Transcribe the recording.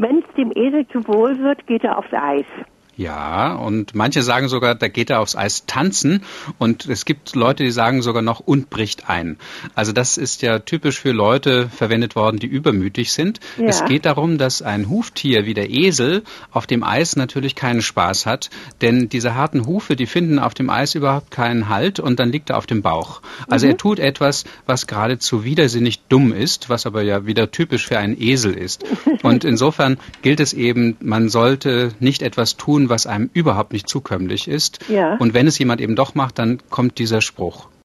wenn es dem Esel zu wohl wird, geht er aufs Eis. Ja, und manche sagen sogar, da geht er aufs Eis tanzen. Und es gibt Leute, die sagen sogar noch und bricht ein. Also das ist ja typisch für Leute verwendet worden, die übermütig sind. Ja. Es geht darum, dass ein Huftier wie der Esel auf dem Eis natürlich keinen Spaß hat, denn diese harten Hufe, die finden auf dem Eis überhaupt keinen Halt und dann liegt er auf dem Bauch. Also mhm. er tut etwas, was geradezu widersinnig dumm ist, was aber ja wieder typisch für einen Esel ist. Und insofern gilt es eben, man sollte nicht etwas tun, was einem überhaupt nicht zukömmlich ist. Ja. Und wenn es jemand eben doch macht, dann kommt dieser Spruch.